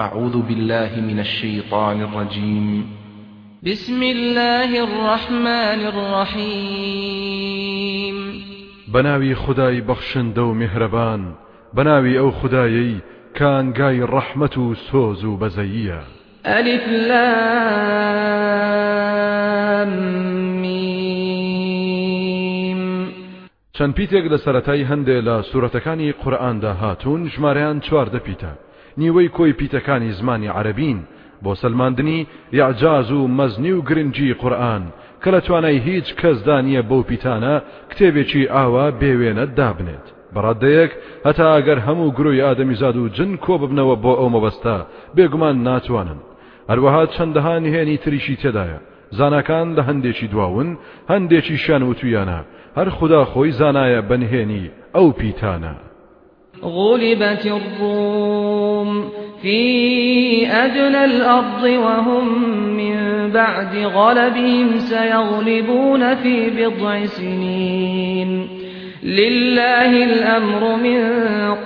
أعوذ بالله من الشيطان الرجيم. بسم الله الرحمن الرحيم. بەناوی خودای بەخشندە و میهرەبان. بەناوی ئەو خودایەی کانگای ڕەحمەت و سۆز و بەزەییە. ألف لام ميم. چەند پیتێک لە سەرەتای هەندێک لە سوورەتەکانی قورئاندا هاتوون ژمارەیان چواردە پیتە نیوەی کۆی پیتەکانی زمانی عربین بۆ سلماندنی یاعجاز و مەزنی و گرنگی قورآن کە لە توانای هیچ کەسدانە بەو پیتانە کتێبێکی ئاوا بێوێنە دابنێت. بەڕادەیەک هەتا ئەگەر هەموو گروی ئادەمیزاد و جن کۆ ببنەوە بۆ ئەو مەبەستا بێگومان ناتوانن. هەروەها چەندەها نهێنی تریشی تێدایە. زانکان لە هەندێکی دواون هەندێکی شان و تویانە. هەر خدا خۆی زانایە بەنهێنی ئەو پیتانە. غلبت الروم في أدنى الأرض وهم من بعد غلبهم سيغلبون في بضع سنين لله الأمر من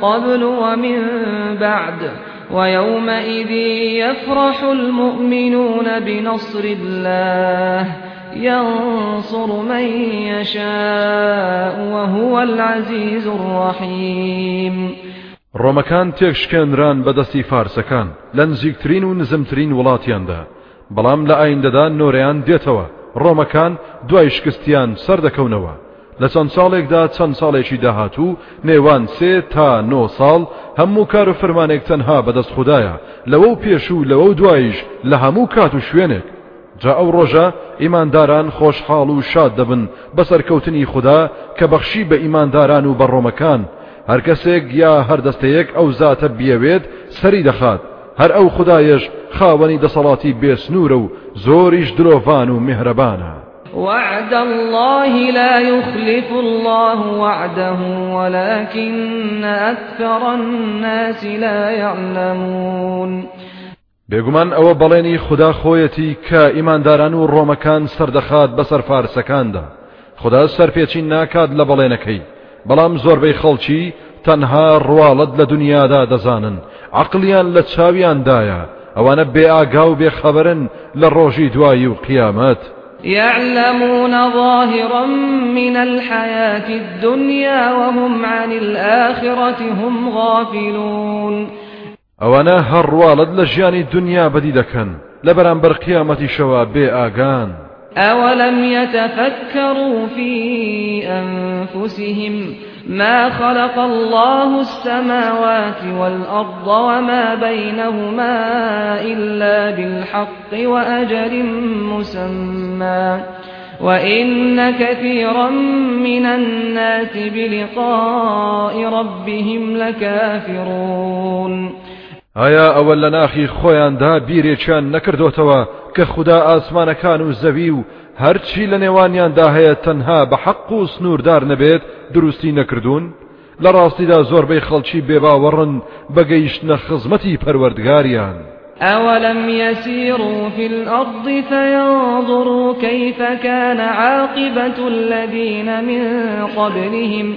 قبل ومن بعد ويومئذ يفرح المؤمنون بنصر الله ينصر من يشاء وهو العزيز الرحيم ڕۆمەکان تێکشکێنران بەدەستی فارسەکان لە نزیکترین و نزمترین وڵاتیاندا. بەڵام لە ئایندەدا نۆرەیان دێتەوە ڕۆمەکان دوای شکستیان سەردەکەونەوە لە چەند ساڵێکدا چەند ساڵێکی داهاتوو نێوان سێ تا نۆ ساڵ هەموو کار و فرمانێک تەنها بەدەست خوددایە. لەوە و پێش و لەوە و دوایش لە هەموو کات و شوێنێک. جا ئەو ڕۆژە ئیمانداران خۆشحاڵ و شاد دەبن بەسەرکەوتنی خوددا کە بەخشی بە ئیمانداران و بەڕۆمەکان هەر کەسێک یا هەردەستەیەک ئەو زاتە بیەوێت سەری دەخات. هەر ئەو خدایش خاوەنی دەسەڵاتی بێسنورە و زۆریش درۆڤان و میهرەبانە وعد الله لا يخلف الله وعده ولكن أكثر الناس لا يعلمون. بێگومان ئەوە بەڵێنی خدا خۆیەتی کە ئیمانداران و ڕۆمەکان سەردەخات بەسەر فارسەکاندا. خدا سەرپێچین ناکات لە بەڵێنەکەی. بەڵام زۆربەی خەڵکی تەنها ڕواڵەت لە دنیادا دەزانن. عقلیان لە چاویاندایە. ئەوانە بێ ئاگا و بێخەبرن لە ڕۆژی دوایی و قیامەت. يعلمون ظاهرا من الحياة الدنيا وهم عن الآخرة هم غافلون. ئەوانە هەڕواڵت لە ژیانی دنیا بەدی دەکەن. لە بەرامبەر قیامەتی شەوە بێ ئاگان. أولم يتفكروا في أنفسهم ما خلق الله السماوات والأرض وما بينهما إلا بالحق وأجل مسمى وإن كثيرا من الناس بلقاء ربهم لكافرون ئایا ئەوە لە ناخی خۆیاندا بیرێکیان نەکردوتەوە کە خوددا ئاسمانەکان و زەوی و هەرچی لە نێوانیاندا هەیە تەنها بە حەق و سنووردار نەبێت دروستی نەکردوون؟ لە ڕاستیدا زۆربەی خەڵکی بێباوەڕن بەگەیشتنە خزمەتی پەروەردگاریان. أولم يسيروا في الأرض فينظروا كيف كان عاقبة الذين من قبلهم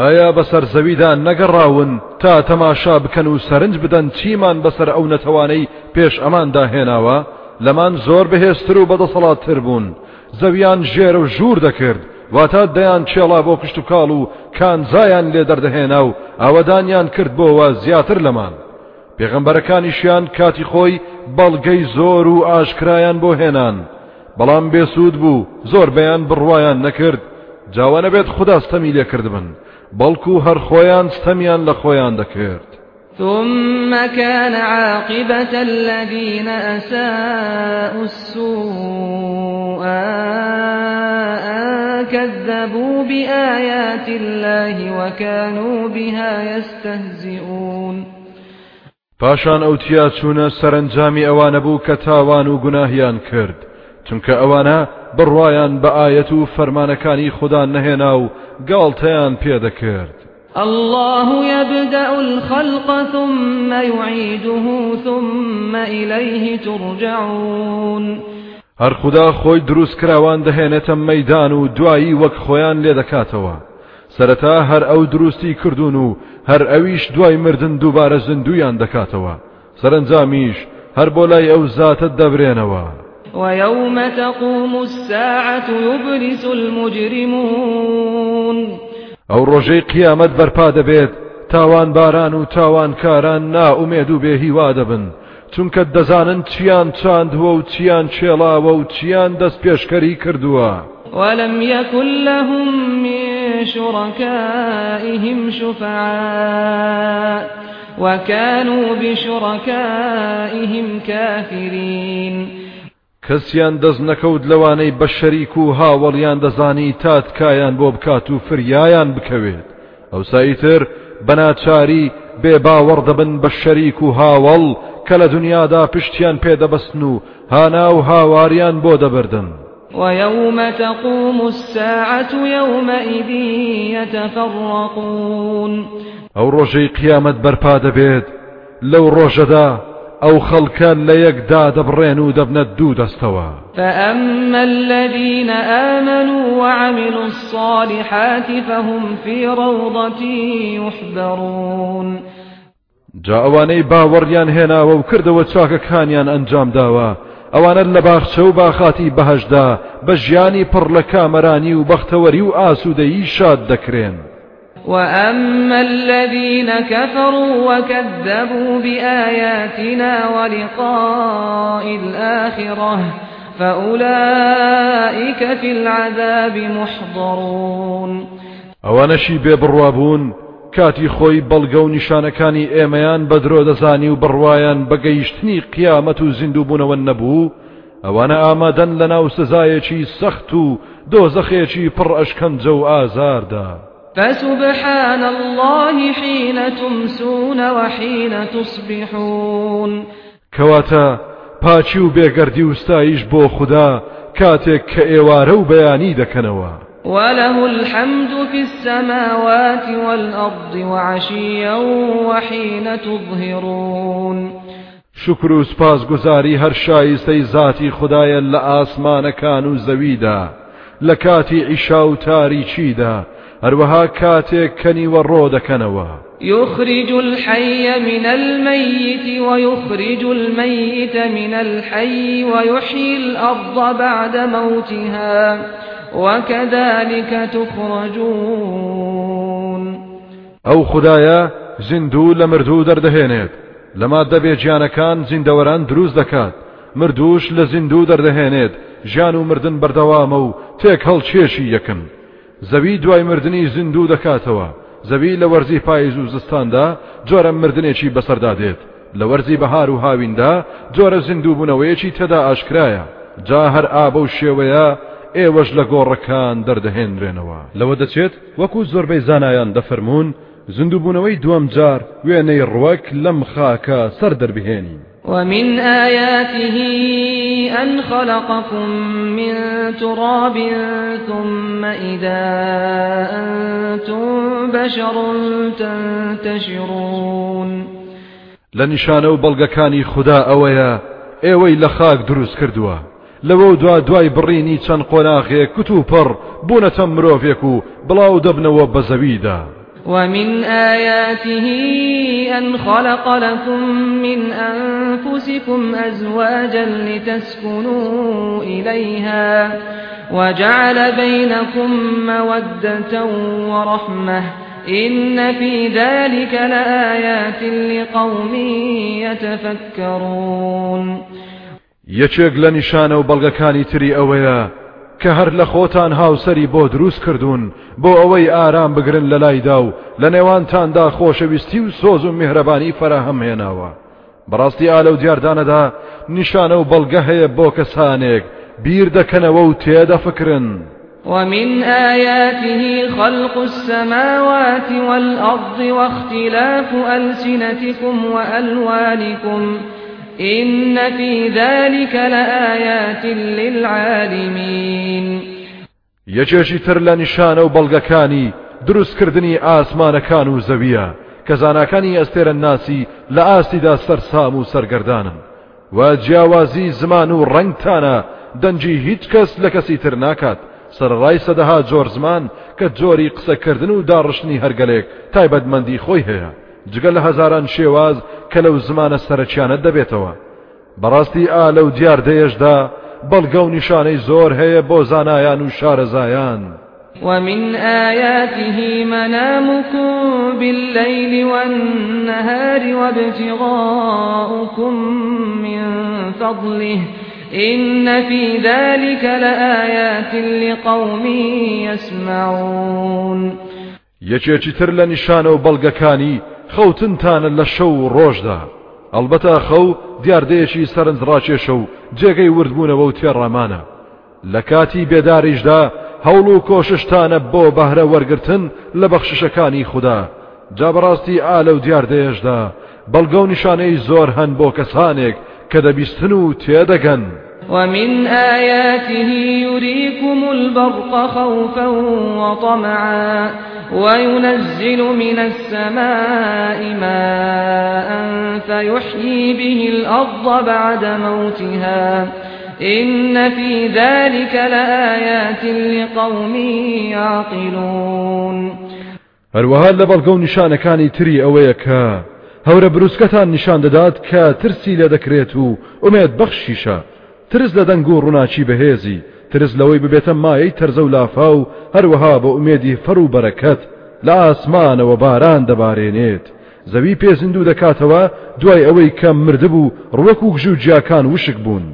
ئایا بەسەر زەویدا نەگەڕاون تا تەماشا بکەن و سەرنج بدەن چیمان بەسەر ئەو نەتەوانەی پێش ئەماندا هێناوە لەمان زۆر بەهێستر و بەدەسەڵاتتر بوون. زەویان ژێرە و ژوور دەکرد. واتە دەیان چێڵا بۆ کشت و کاڵ و کانزایان لێ دەردەهێنا و ئاوەدانیان کرد بۆەوە زیاتر لەمان. پێغەمبەرەکانیشیان کاتی خۆی بەڵگەی زۆر و ئاشکرایان بۆ هێنان. بەڵام بێسوود بوو زۆر بەیان بڕوایان نەکرد. جاوانە بێت خودداستەمی لێکردبن بەڵکو هەر خۆیان ستەمیان لە خۆیان دەکرد. ثم كان عاقبة الذين أساءوا السوء أن كذبوا بآيات الله وكانوا بها يستهزئون. پاشان ئەو تیا چوونە سەرنجامی ئەوانە بوو کە تاوان و گوناهیان کرد چونکە ئەوانە بڕواان بە ئاەت و فەرمانەکانی خوددا نەهێنا و گاڵتەیان پێدەکرد الله يبدأ الخلق ثم يعيده ثم إليه ترجعون. هەر خوددا خۆی دروست کراوان دەهێنێتە مەدان و دوایی وەک خۆیان لێ دەکاتەوە. سەرەتا هەر ئەو دروستی کردوون و هەر ئەویش دوای مردن دووبارە زندویان دەکاتەوە. سەرنجامیش هەر بۆ لای ئەو زاتت دەبرێنەوە. ويوم تقوم الساعة يبلس المجرمون. ئەو ڕۆژەی قیامەت بەرپا دەبێت تاوان باران و تاوان کاران ناومێد و بێهیوا دەبن. چونکە دەزانن چیان چاندووە و چیان چێڵاوە و چیان دەست پێشکەری کردووە. ولم يكن لهم من شركائهم شفعاء وكانوا بشركائهم كافرين. کەسیان دەست نەکەوت لەوانەی بە شەریک و هاوڵیان دەزانی تاتکایان بۆ بکات و فریایان بکەوێت. ئەو سایتر بەناچاری بێ باوەڕ دەبن بە شەریک و هاوڵ کە لە دنیادا پشتیان پێدەبەستن و هانا و هاواریان بۆ دەبردن. ويوم تقوم الساعة يومئذ يتفرقون. ئەو ڕۆژەی قیامەت بەرپا دەبێت لەو ڕۆژەدا ئەو خەڵکە لە یەکدا دەبڕێن و دەبنە دوو دەستەوە. فأما الذين آمنوا وعملوا الصالحات فهم في روضة يحبرون جا ئەوانەی باوەڕیان هێناوە و کردەوە چاکەکانیان ئەنجام داوە. ئەوانە لە باخچە و باخاتی بەهشدا بە ژیانی پڕ لە کامەرانی و بەختەوەری و ئاسوودەیی شاد دەکرێن. وأما الذين كفروا وكذبوا بآياتنا ولقاء الآخرة فأولئك في العذاب محضرون ئەوانەشی بێبڕوابوون کاتی خۆی بەڵگە و نیشانەکانی ئێمەیان بەدرۆ دەزانی و بڕواان بەگەیشتنی قیامەت و زیندووبوونەوە نەبوو ئەوانە ئامادەن لە ناو سزایەکی سەخت و دۆزەخێکی پڕ ئەشکەنجە فسبحان الله حين تمسون وحين تصبحون. کەواتە پاچی و بێگەردی وستایش بۆ خوددا کاتێک کە ئێوارە و بەیانی دەکەنەوە. وله الحمد في السماوات والأرض وعشيا وحين تظهرون. شکر و گوزاری هەر شایستەی ذاتی خدایە لە ئاسمانەکان و زەویدا. لە کاتی عیشا و تاریچیدا. هەروەها کاتێک کەنیوە ڕۆ دەکەنەوە يخرج الحي من الميت ويخرج الميت من الحي ويحيي الأرض بعد موتها وكذلك تخرجون. ئەو خدایە زیندوو لە مردوو دەردەهێنێت لەما دەبێ گیانەکان زیندەوەران دروست دەکات مردوش لە زیندوو دەردەهێنێت ژیان و مردن بەردەوامە و تێک هەڵکێشی یەکن زەوی دوای مردنی زیندوو دەکاتەوە. زەوی لە وەرزی پاییز و زستاندا جۆرە مردنێکی بەسەردادێت لە وەرزی بەهار و هاویندا جۆرە زیندوو بوونەوەیەکی تەدا ئاشکرایە. جا هەر ئابە و شێوەیە ئێوەش لە گۆڕەکان دەردەهێنرێنەوە. لەوە دەچێت وەکو زۆربەی زانایان دەفەرمونون زندوبوونەوەی دووەم جار وێنەی ڕوەک لەم خاکە سەر دەربهێنین ومن آياته أن خلقكم من تراب ثم إذا أنتم بشر تنتشرون. لنشانه بلغكاني خدا أويا ئێوەی لە خاک دروست کردووە. لەوە دوا دوای بڕینی چەند قۆناغێک کت و پڕ بوونەتە ومن آياته أن خلق لكم من أنفسكم أزواجا لتسكنوا إليها وجعل بينكم مودة ورحمة إن في ذلك لآيات لقوم يتفكرون نیشانە و بەڵگەکانی تری ئەوەیە کە هەر لە خۆتان هاوسەری بۆ دروست کردوون بۆ ئەوەی ئارام بگرن لە لایدا و لە نێوانتاندا خۆشەویستی و سۆز و میهرەبانی فراهەم هێناوە بەڕاستی ئالە و دیاردانەدا نیشانە و بەڵگە هەیە بۆ کەسانێک بیر دەکەنەوە و تێدەفکرن ومن آياته خلق السماوات والأرض واختلاف ألسنتكم وألوانكم إن في ذلك لآيات للعالمين یەکێکی تر لە نیشانە و بەڵگەکانی دروستکردنی ئاسمانەکان و زەویە کە زاناکانی ئەستێرە ناسی لە ئاستیدا سەرسام و سەرگەردانن. و جیاوازی زمان و ڕنگتانە دەنجی هیچ کەس لە کەسی تر ناکات. سەرڕای سەدەها جۆر زمان کە جۆری قسەکردن و داڕشتنی هەرگەلێک تایبەتمەندی خۆی هەیە. جگە لە هەزاران شێواز کە لەو زمانە سەرچیانە دەبێتەوە. بەڕاستی ئا لەو دیاردەیەشدا بەڵگە و نیشانەی زۆر هەیە بۆ زانایان و شارەزایان. ومن آياته منامكم بالليل والنهار وابتغاؤكم من فضله. إن في ذلك لآيات لقوم يسمعون. یەکێکی تر لە نیشانە و بەڵگەکانی خەوتنتانە لە شەو و ڕۆژدا. ئەلبەتە خەو دیاردەیەکی سەرنجڕاکێشە و جێگەی وردبوونەوە و تێڕامانە. لە کاتی بێداریشدا هەوڵ و کۆششتانە بۆ بەهرە وەرگتن لە بەخششەکانی خوددا. جابڕاستی ئالە و دیاردەیەشدا بەڵگە و نیشانەی زۆر هەن بۆ کەسانێک کە دەبیستن و تێدەگەن. ومن آياته يريكم البرق خوفا وطمعا وينزل من السماء ماء فيحيي به الأرض بعد موتها إن في ذلك لآيات لقوم يعقلون. هەروەها لە بەڵگە و نیشانەکانی تری ئەوەیە کە هەورە بروسکەتان نیشان دەدات کە ترسی لە دەکرێت و ئومێت بەخشیشە ترس لە دەنگ و ڕووناچی بەهێزی ترس لەوەی ببێتە مایەی تەرزە و لافا و هەروەها بە ئومێدی فەر و بەرەکەت لە ئاسمانەوە باران دەبارێنێت. زەوی پێزیندوو دەکاتەوە دوای ئەوەی کەم مردبوو ڕوەک و گژ و جیاکان وشک بوون.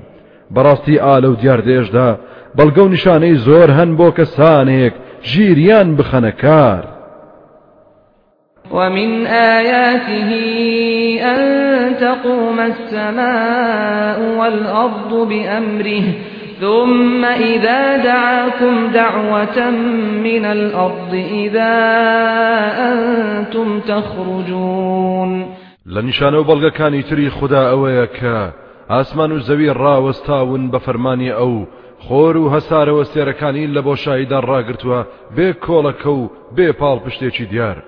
بەڕاستی ئالە و دیاردێشدا بەڵگە و نیشانەی زۆر هەن بۆ کەسانێک ژیریان بخەنە کار. ومن آياته أن تقوم السماء والأرض بأمره ثم إذا دعاكم دعوة من الأرض إذا أنتم تخرجون لنشانو بلغا كاني تري خدا أويكا ئاسمان و زەوی ڕاوەستاون بە فەرمانی ئەو خۆر و هەسارەوە سێرەکانی لە بۆشاییدا ڕاگرتووە بێ دیار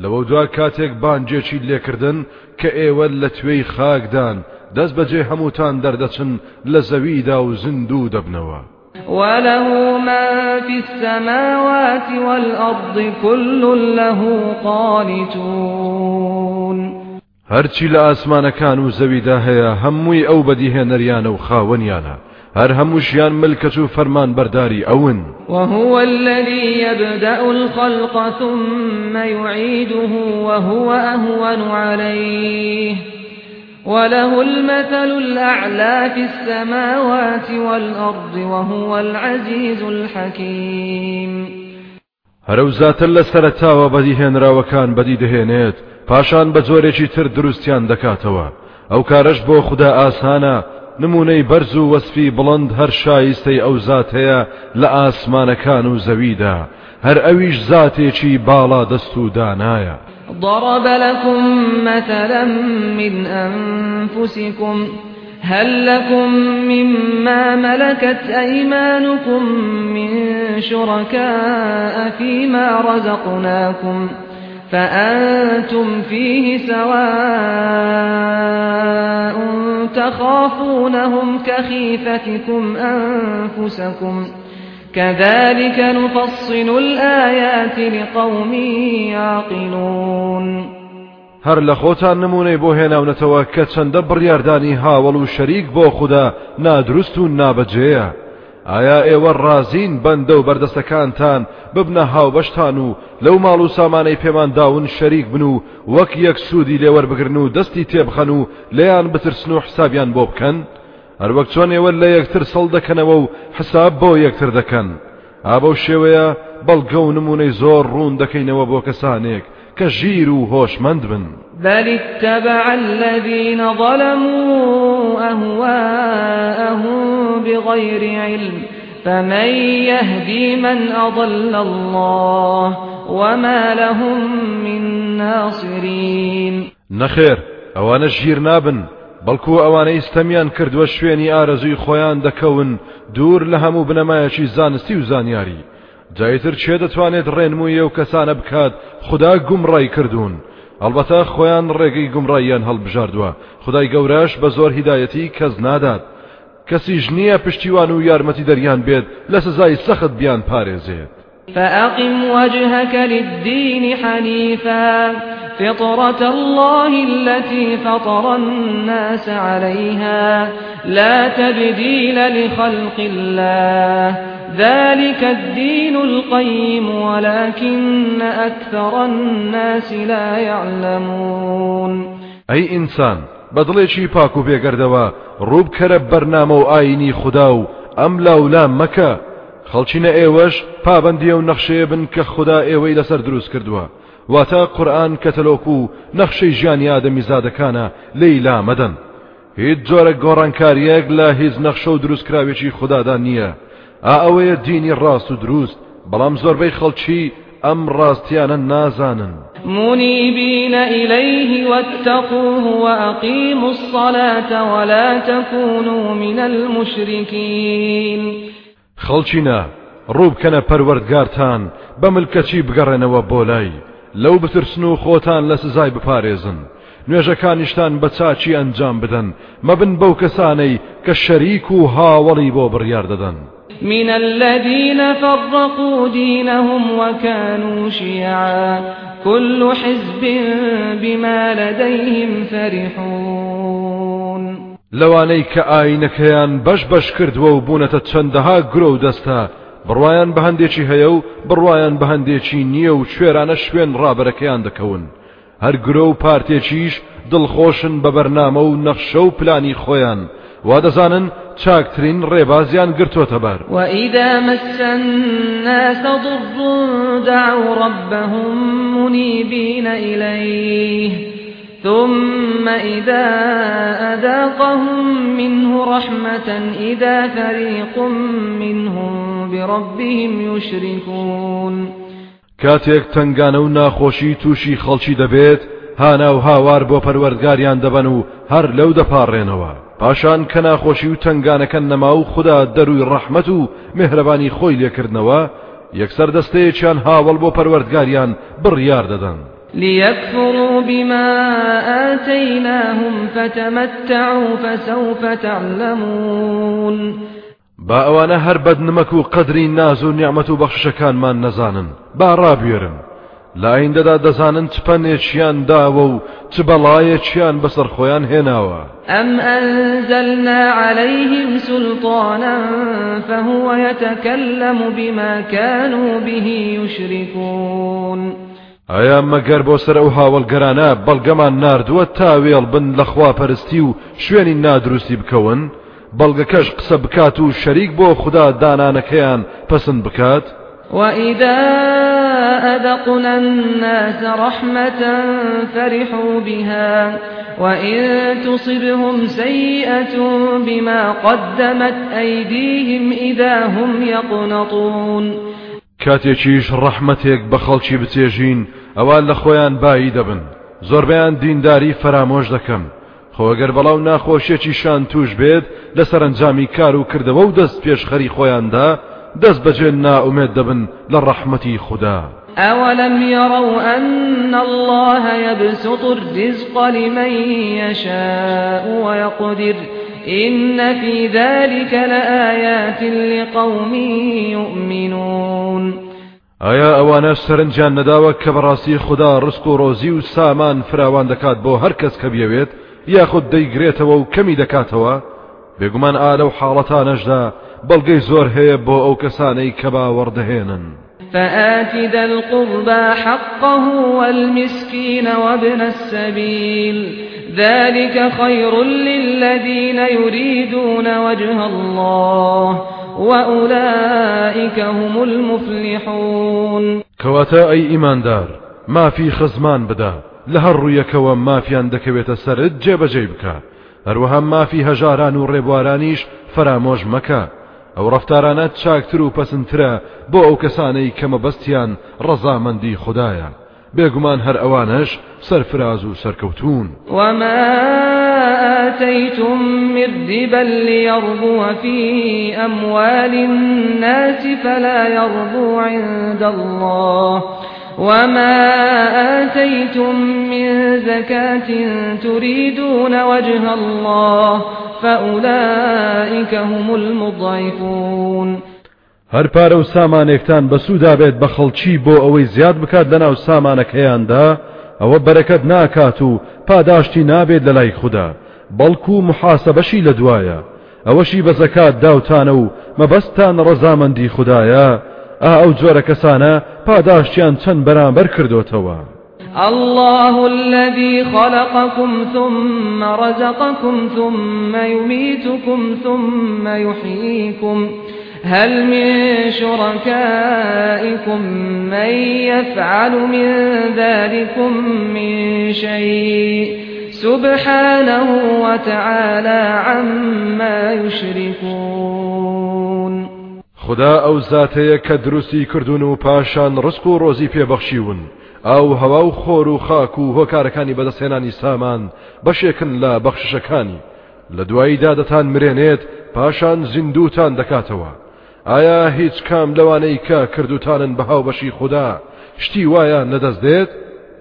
لەوە دوا کاتێک بانجێکی لێکردن کە ئێوە لە توێی خاکدان دەست بەجێ هەمووتان دەردەچن لە زەویدا و زیندوو دەبنەوە. وله ما في السماوات والأرض كل له قانتون. هەرچی لە ئاسمانەکان و زەویدا هەیە هەمووی ئەو بەدیهێنەریانە و خاوەنیانە. هەر هەمووشیان ملکەت و فەرمان بەرداری ئەون وهو الذي يبدأ الخلق ثم يعيده وهو أهون عليه. وله المثل الأعلى في السماوات والأرض وهو العزيز الحكيم. هەرە زاتە لە سەرتاوە بەدیهێنراوەکان بەدی دەهێنێت پاشان بە جۆرێکی تر دروستیان دەکاتەوە ئەو کارش بۆ خوددا ئاسانە نمونەی بەرز و وەسفی بڵند هەر شایستەی ئەو زات هەیە لە ئاسمانەکان و زەویدا هەر ئەویش زاتێکی باڵا دەست و دانایە ضرب لكم مثلا من أنفسكم هل لكم مما ملكت أيمانكم من شركاء فيما رزقناكم ؟ فأنتم فيه سواء تخافونهم كخيفتكم أنفسكم. كذلك نفصل الآيات لقوم يعقلون. هەر لە خۆتان نمونەی بۆ هێناونەتەوە کە چەندە بڕیاردانی هاوڵ و شەریک بۆ خوددا و ئایا ئێوە ڕازین بەندە و بەردەستەکانتان ببنە هاوبەشتان و لەو ماڵ و سامانەی پێمان داون شەریک بن و وەک یەک سوودی لێوەربگرن و دەستی تێبخەن و لێیان بترسن و حسابیان بۆ بکەن؟ هەروەک چۆن ئێوە لە یەکتر سەڵ دەکەنەوە و حساب بۆ یەکتر دەکەن. ئابە شێوەیە بەڵگە و نمونەی زۆر ڕوون دەکەینەوە بۆ کەسانێک کە ژیر و هۆشمەند بن. بل اتبع الذين ظلموا أهواءهم بغير علم فمن يهدي من أضل الله وما لهم من ناصرين. نەخێر ئەوانە ژیر نابن بەڵکو ئەوانەی ستەمیان کردووە شوێنی ئارەزوی خۆیان دەکەون دوور لە هەموو بنەمایەکی زانستی و زانیاری. جایتر چێ دەتوانێت ڕێنموویە و کەسانە بکات خدا گومڕای کردوون. ئەلبەتە خۆیان ڕێگەی گومڕاییان هەڵبژاردووە. خدای گەورەش بە زۆر هیدایەتی کەس نادات. کەسیش نییە پشتیوان و یارمەتی دەریان بێت لە سزای سەخت بیان پارێزێت. فأقم وجهك للدين حنيفا. فطرة الله التي فطر الناس عليها لا تبديل لخلق الله. ذلك الدين القيم ولكن أكثر الناس لا يعلمون. أي إنسان بەدڵێکی پاک و بێگەردەوە ڕووبکەرە بەرنامە و ئاینی خوددا و ئەم لاولام مەکە. خەڵچینە ئێوەش پابندیە و نەخشەیە بن کە خوددا ئێوەی لەسەر دروست واتە قورآن کەتەلۆک و نەخشەی ژیانی ئادەمی زادەکانە لەیلا مەدەن هیچ جۆرە گۆڕانکاریەک لە هیچ نەخشە و دروستکراوێکی خوددادا نییە. ئا ئەوەیە دینی ڕاست و دروست بەڵام زۆربەی خەڵکی ئەم ڕاستیانە نازانن. منيبين إليه واتقوه وأقيموا الصلاة ولا تكونوا من المشركين. خەڵچینە ڕووبکەنە پەروەردگارتان بە ملکەچی بگەڕێنەوە بۆ لای. لەو بترسن و خۆتان لە سزای بپارێزن. نوێژەکانیشتان بە چاچی ئەنجام بدەن. مەبن بەو کەسانەی کە شەریک و هاوڵی بۆ بڕیار دەدەن. من الذين فرقوا دينهم وكانوا شيعا. كل حزب بما لديهم فرحون. لەوانەی کە ئاینەکەیان بەش بەش کردووە و بوونەتە چەندەها گرۆ دەستە بڕواان بە هەندێکی هەیە و بڕواان بە هەندێکی نییە و شوێرانە شوێن ڕابەرەکەیان دەکەون. هەر گرۆ و پارتێکیش دڵخۆشن بە بەرنامە و نەخشە و پلانی خۆیان. وا دەزانن چاکترین ڕێبازیان گرتوۆتە بەر مس الناس ضر دعوا ربهم منيبين إليه ثم إذا أذاقهم منه رحمة إذا فريق منهم بربهم يشركون. كاتيك تنگانە و ناخۆشی تووشی خەڵکی دەبێت هانا و هاوار بۆ پەروەردگاریان دەبەن و هەر لەو دەپاڕێنەوە پاشان کە ناخۆشی و تنگانەکەن نەما و خدا دەروی ڕەحمەت و مهرەبانی خۆی لێکردنەوە یەکسەر دەستەیەکیان هاوڵ بۆ پەروەردگاریان بڕیار دەدەن. ليكفروا بما آتيناهم فتمتعوا فسوف تعلمون. با ئەوانە هەر بەدنمەک و قەدری ناز و نیعممە و بەخشەکانمان نەزانن با ڕابێرن لایندا دەزانن چ پەنێکیان داوە و چ بەڵایەکیان بەسەر خۆیان هێناوە ئەم ئەنزلنا عليهلەیهم سلطانا فهو يتكلم بما كانوا به يشركون. ئایا مەگەر بۆ سەر ئەو هاوڵگەرانە بەڵگەمان نردووە تاوێڵ بن لە خواپەرستی و شوێنی نادروستی بکەون بەڵگەکەش قسە بکات و شەریک بۆ خوددا دانانەکەیان پسند بکات؟ وإذا أذقنا الناس رحمة فرحوا بها وإن تصبهم سيئة بما قدمت أيديهم إذا هم يقنطون کاتێکیش ڕەحمەتێک بە خەڵکی بچێژین ئەوان لە خۆیان بایی دەبن. زۆربیان دینداری فرامۆش دەکەم خۆگەر بەڵاو ناخۆشیێکی شان توش بێت لە سەرنجامی کار و کردەوە و دەست پێشخەری خۆیاندا دەست بەجێ ناومێت دەبن لە ڕەحمەتی خوددا. أولم يروا أن الله يبسط الرزق لمن يشاء ويقدر إن في ذلك لآيات لقوم يؤمنون. ئایا ئەوانە سەرنجیان نەداوە کە بەڕاستی خوددا ڕسک و ڕۆزی و سامان فراوان دەکات بۆ هەر کەس کە بێوێت یاخود دەیگرێتەوە و کەمی دەکاتەوە؟ بێگومان ئالە و حاڵەتانەشدا بەڵگەی زۆر هەیە بۆ ئەو کەسانەی کە باوەڕدەهێنن فآت ذا القربى حقه والمسكين وابن السبيل ذلك خير للذين يريدون وجه الله وأولئك هم المفلحون. کەواتە ئەی ئیماندار مافی خزمان بدە لە هەر ڕوویەکەوە مافیان دەکەوێتە سرت جێبەجێ بکە هەروەها مافی هەژاران و ڕێبوارانیش فرامۆژ مەکە. ئەو ڕفتارانە چاکتر و پەسنترە بۆ ئەو کەسانەی کەمە بەستیان ڕەزامەندی خدایە. بێگومان هەر ئەوانش سەرفراز و سەرکەوتون وما آتيتم من ربا ليربو في أموال الناس فلا يربو عند الله. وما آتيتم من زكاة تريدون وجه الله فأولئك هم المضعفون. هەر پارە و سامانێکتان بە سوودا بێت بە خەڵکی بۆ ئەوەی زیاد بکات لەناو سامانەکەیاندا ئەوە بەرەکەت ناکات و پاداشتی نابێت لە لای خوددا. بەڵکو و محاسەبەشی لە دوایە. ئەوەشی بە زەکات داوتانە و مەبەستان ڕەزامەندی خدایە. ئا ئەو جۆرە کەسانە پاداشتیان چەند بەرامبەر کردوتەوە. الله الذي خلقكم ثم رزقكم ثم يميتكم ثم يحييكم. هل من شركائكم من يفعل من ذلكم من شيء؟ سبحانه وتعالى عما يشركون. خدا ئەو زاتەیە کە دروستی کردوون و پاشان ڕسک و ڕۆزی پێبەخشیون. ئەو هەوا و خۆر و خاک سامان بەشێکن لە بەخشەکانی لە دواییدا دەتان مرێنێت پاشان زیندوتان دەکاتەوە. ئایا هیچ کام لەوانەی کە کردوتانن بە هاوبەشی خوددا؟ شتی وایە نەدەست دێت؟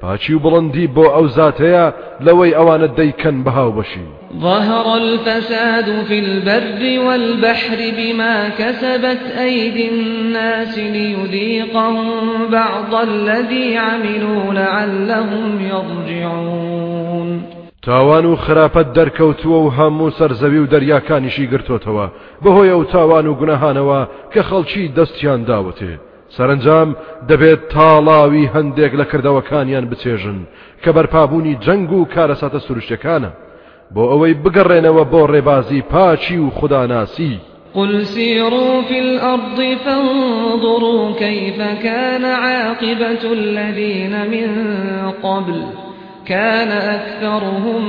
پاچی و بڵندی بۆ ئەو زاتەیە لەوەی ئەوانە دەیکەن بە هاوبەشی. ظهر الفساد في البر والبحر بما كسبت أيدي الناس ليذيقهم بعض الذي عملوا لعلهم يرجعون. تاوان و خراپەت دەرکەوتووە و هەموو سەرزەوی و دەریاکانیشی گرتوتەوە. بەهۆی ئەو تاوان و گونەهانەوە کە خەڵکی دەستیان داوتێ. سەرنجام دەبێت تاڵاوی هەندێک لە کردەوەکانیان بچێژن کە بەرپابوونی جەنگ و کارەساتە سروشتەکانە. بۆ ئەوەی بگەڕێنەوە بۆ ڕێبازی پاچی و خوداناسی. قل سيروا في الأرض فانظروا كيف كان عاقبة الذين من قبل. كان أكثرهم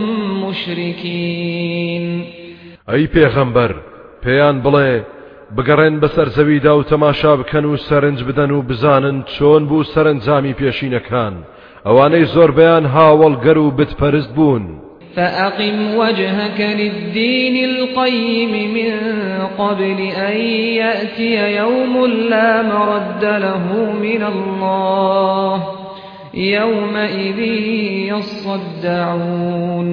مشركين. أي پیغمبر پیان بڵێ بگەڕێن بەسەر زەویدا و تەماشا بکەن و سەرنج بدەن و بزانن چۆن بوو سەرنجامی پێشینەکان. ئەوانەی زۆربیان هاوڵگەر و بتپەرست بوون. فأقم وجهك للدين القيم من قبل أن يأتي يوم لا مرد له من الله. يومئذ يصدعون.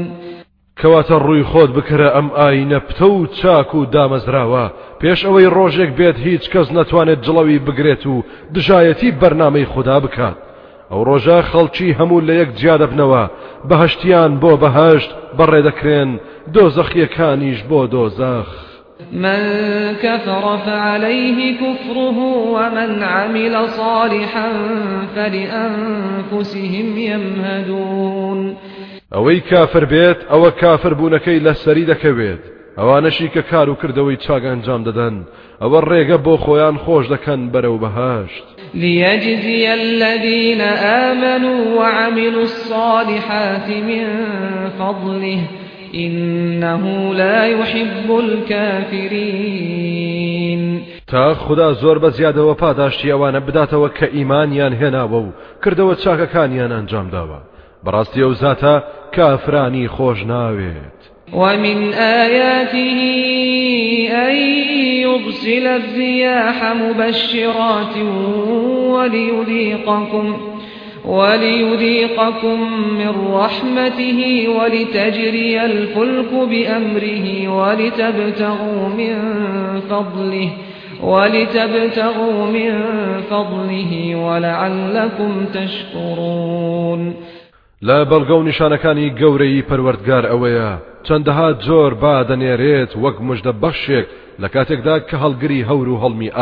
کەواتە ڕووی خۆت بکرە ئەم ئاینە پتە و چاک و دامەزراوە. پێش ئەوەی ڕۆژێک بێت هیچ کەس نەتوانێت جڵەوی بگرێت و دژایەتی بەرنمەی خوددا بکات ئەو ڕۆژە خەڵکی هەموو لە یەک جیا دەبنەوە بەهشتیان بۆ بەهشت بەڕێ دەکرێن دۆزەخیەکانیش بۆ دۆزەخ. من كفر فعليه كفره ومن عمل صالحا فلأنفسهم يمهدون. ئەوەی کافر بێت ئەوە کافر بوونەکەی لە سەری دەکەوێت. ئەوانەشی کە کار و کردەوەی چاگ ئەنجام دەدەن. ئەوە ڕێگە بۆ خۆیان خۆش دەکەن بەرەو بەهاشت ليجزي الذين آمنوا وعملوا الصالحات من فضله. إنه لا يحب الكافرين. تا خدا زۆر بە زیادەوە پاداشتی ئەوانە بداتەوە کە ئیمانیان هێناوە و کردەوە چاکەکانیان ئەنجام داوە. بەڕاستی ئەو زاتە کافرانی خۆش ناوێت. ومن آياته أن يرسل الرياح مبشرات وليذيقكم وليذيقكم من رحمته ولتجري الفلك بأمره ولتبتغوا من فضله ولتبتغوا من فضله ولعلكم تشكرون. لا بەڵگە و نیشانەکانی گەورەی پەروەردگار ئەوەیە. چەندەها جۆر با دەنێرێت وەک مژدە بەخشێک لە کاتێکدا کە هەڵگری هەور و هەڵمی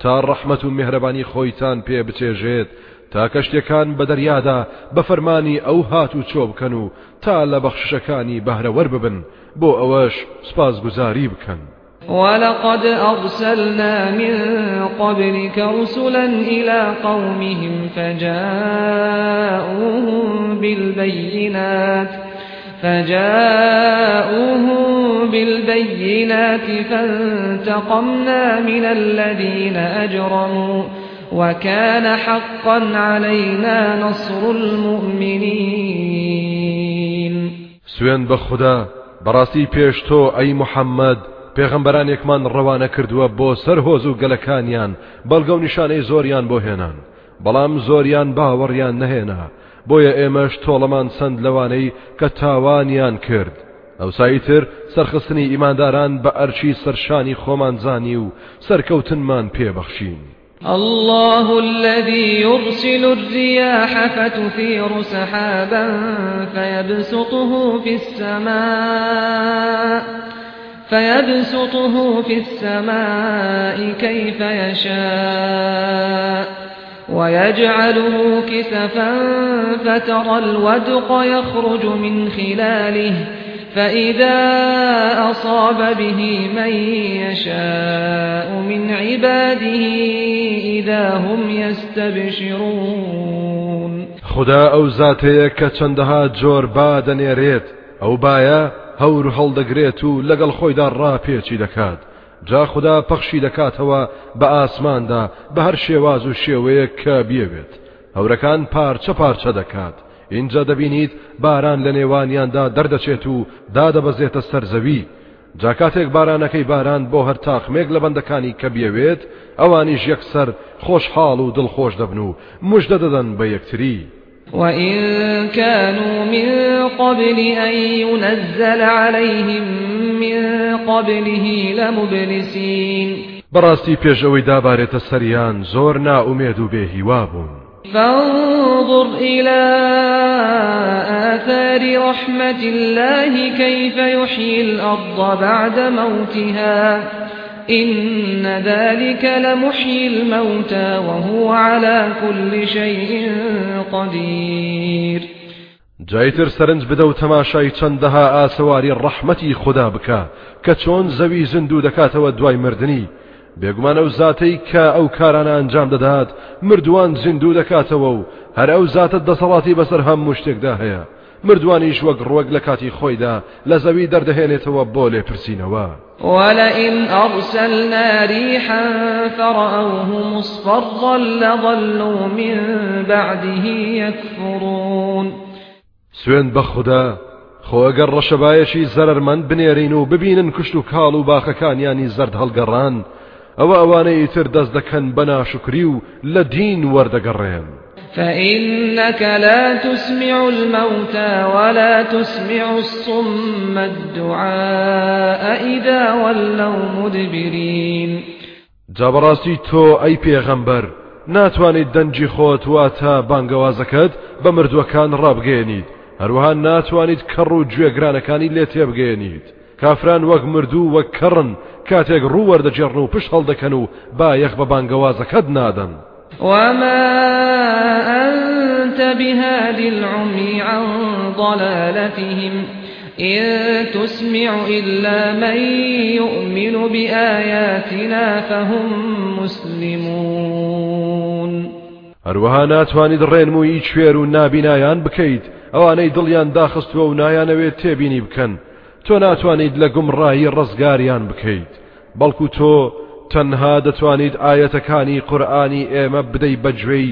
تا ڕەحمەت و میهرەبانی خۆیتان پێ بچێژێت تا کەشتەکان بە دەریادا بە فەرمانی ئەو هات و چۆ بکەن و تا لە بەخشەکانی ببن بۆ ئەوەش سپاس گوزاری بکەن. ولقد أرسلنا من قبلك رسلا إلى قومهم فجاءوهم بالبينات فجاءوهم بالبينات فانتقمنا من الذين أجرموا وكان حقا علينا نصر المؤمنين. سوێن بە خدا بەڕاستی پێش تۆ ئەی محمد پێغەمبەرانێکمان ڕەوانە کردووە بۆ هۆز و گەلەکانیان بەڵگە و نیشانەی زۆریان بۆ هێنان بەڵام زۆریان بۆیە ئێمەش تۆڵەمان سند لەوانەی کە تاوانیان کرد. ئەو سایتر سەرخستنی ئیمانداران بە ئەرچی سەرشانی خۆمانزانی و سەرکەوتنمان پێبەخشین. الله الذي يرسل الرياح فتثير سحابا فيبسطه في السماء فيبسطه في السماء كيف يشاء. ويجعله كسفا فترى الودق يخرج من خلاله فإذا أصاب به من يشاء من عباده إذا هم يستبشرون. خدا ئەو زاتەیە کە چەندەها جۆر با دەنێرێت ئەو بایە هەور هەڵدەگرێت و لەگەڵ خۆیدا ڕاپێچی دەکات. جا خدا پەخشی دەکاتەوە بە ئاسماندا بە هەر شێواز و شێوەیە کە بیەوێت. هەورەکان پارچە پارچە دەکات. اینجا دەبینیت باران لە نێوانیاندا دەردەچێت و دادەبەزێتە سەرزەوی. جاکاتێک بارانەکەی باران بۆ هەر تاقمێک لە بەندەکانی کە بیەوێت ئەوانیش یەکسەر خۆشحاڵ و دڵخۆش دەبن و مژدە دەدەن بە یەکتری. وإن كانوا من قبل أن ينزل عليهم من قبله لمبلسين براستي پێشەوەی دابارێتە سەریان زۆر ناومێد و بێهیوا بوون فانظر إلى آثار رحمة الله كيف يحيي الأرض بعد موتها. إن ذلك لمحيي الموتى وهو على كل شيء قدير. جایتر سەرنج بدە و تەماشای چەندەها ئاسەواری ڕەحمەتی خوددا بکە کە چۆن زەوی زیندوو دەکاتەوە دوای مردنی بێگومان ئەو زاتەی کە ئەو کارانە ئەنجام دەدات مردووان زیندوو دەکاتەوە و هەر ئەو زاتت دەسەڵاتی بەسەر هەموو شتێکدا هەیە مردوانیش وەک ڕوەک لە کاتی خۆیدا لە زەوی دەردەهێنێتەوە بۆ لێپرسینەوە. ولئن أرسلنا ريحا فرأوه مصفرا لظلوا من بعده يكفرون. سوێن بە خوددا خۆ ئەگەر ڕەشەبایەکی زەرمەند بنێرین و ببینن کشت و کاڵ و باخەکانیانی زرد هەڵگەڕان ئەوە ئەوانەی تر دەست دەکەن بە ناشکری و لە دین وەردەگەڕێن. فإنك لا تسمع الموتى ولا تسمع الصم الدعاء إذا ولوا مدبرين. جابڕاستی تۆ ئەی پێغەمبەر ناتوانیت دەنجی خۆت واتە بانگەوازەکەت بە مردووەکان ڕابگەێنیت. هەروەها ناتوانیت کەڕ و گوێگرانەکانی لێ تێبگەێنیت. کافران وەک مردوو وەک کڕن کاتێک ڕوو وەردەجێڕن و پشت هەڵدەکەن و با یەخ بە نادەن. وما أنت بهاد العمي عن ضلالتهم إن تسمع إلا من يؤمن بآياتنا فهم مسلمون هەروەها ناتوانید ڕێنمووی کوێر و نابینایان بکەیت. ئەوانەی دڵیان داخستووە و نایانەوێت تێبینی بکەن. تۆ ناتوانیت لە گومڕایی ڕزگاریان بکەیت. بەڵکو تۆ تەنها دەتوانیت ئاەتەکانی قورآانی ئێمە بدەی بەگوێی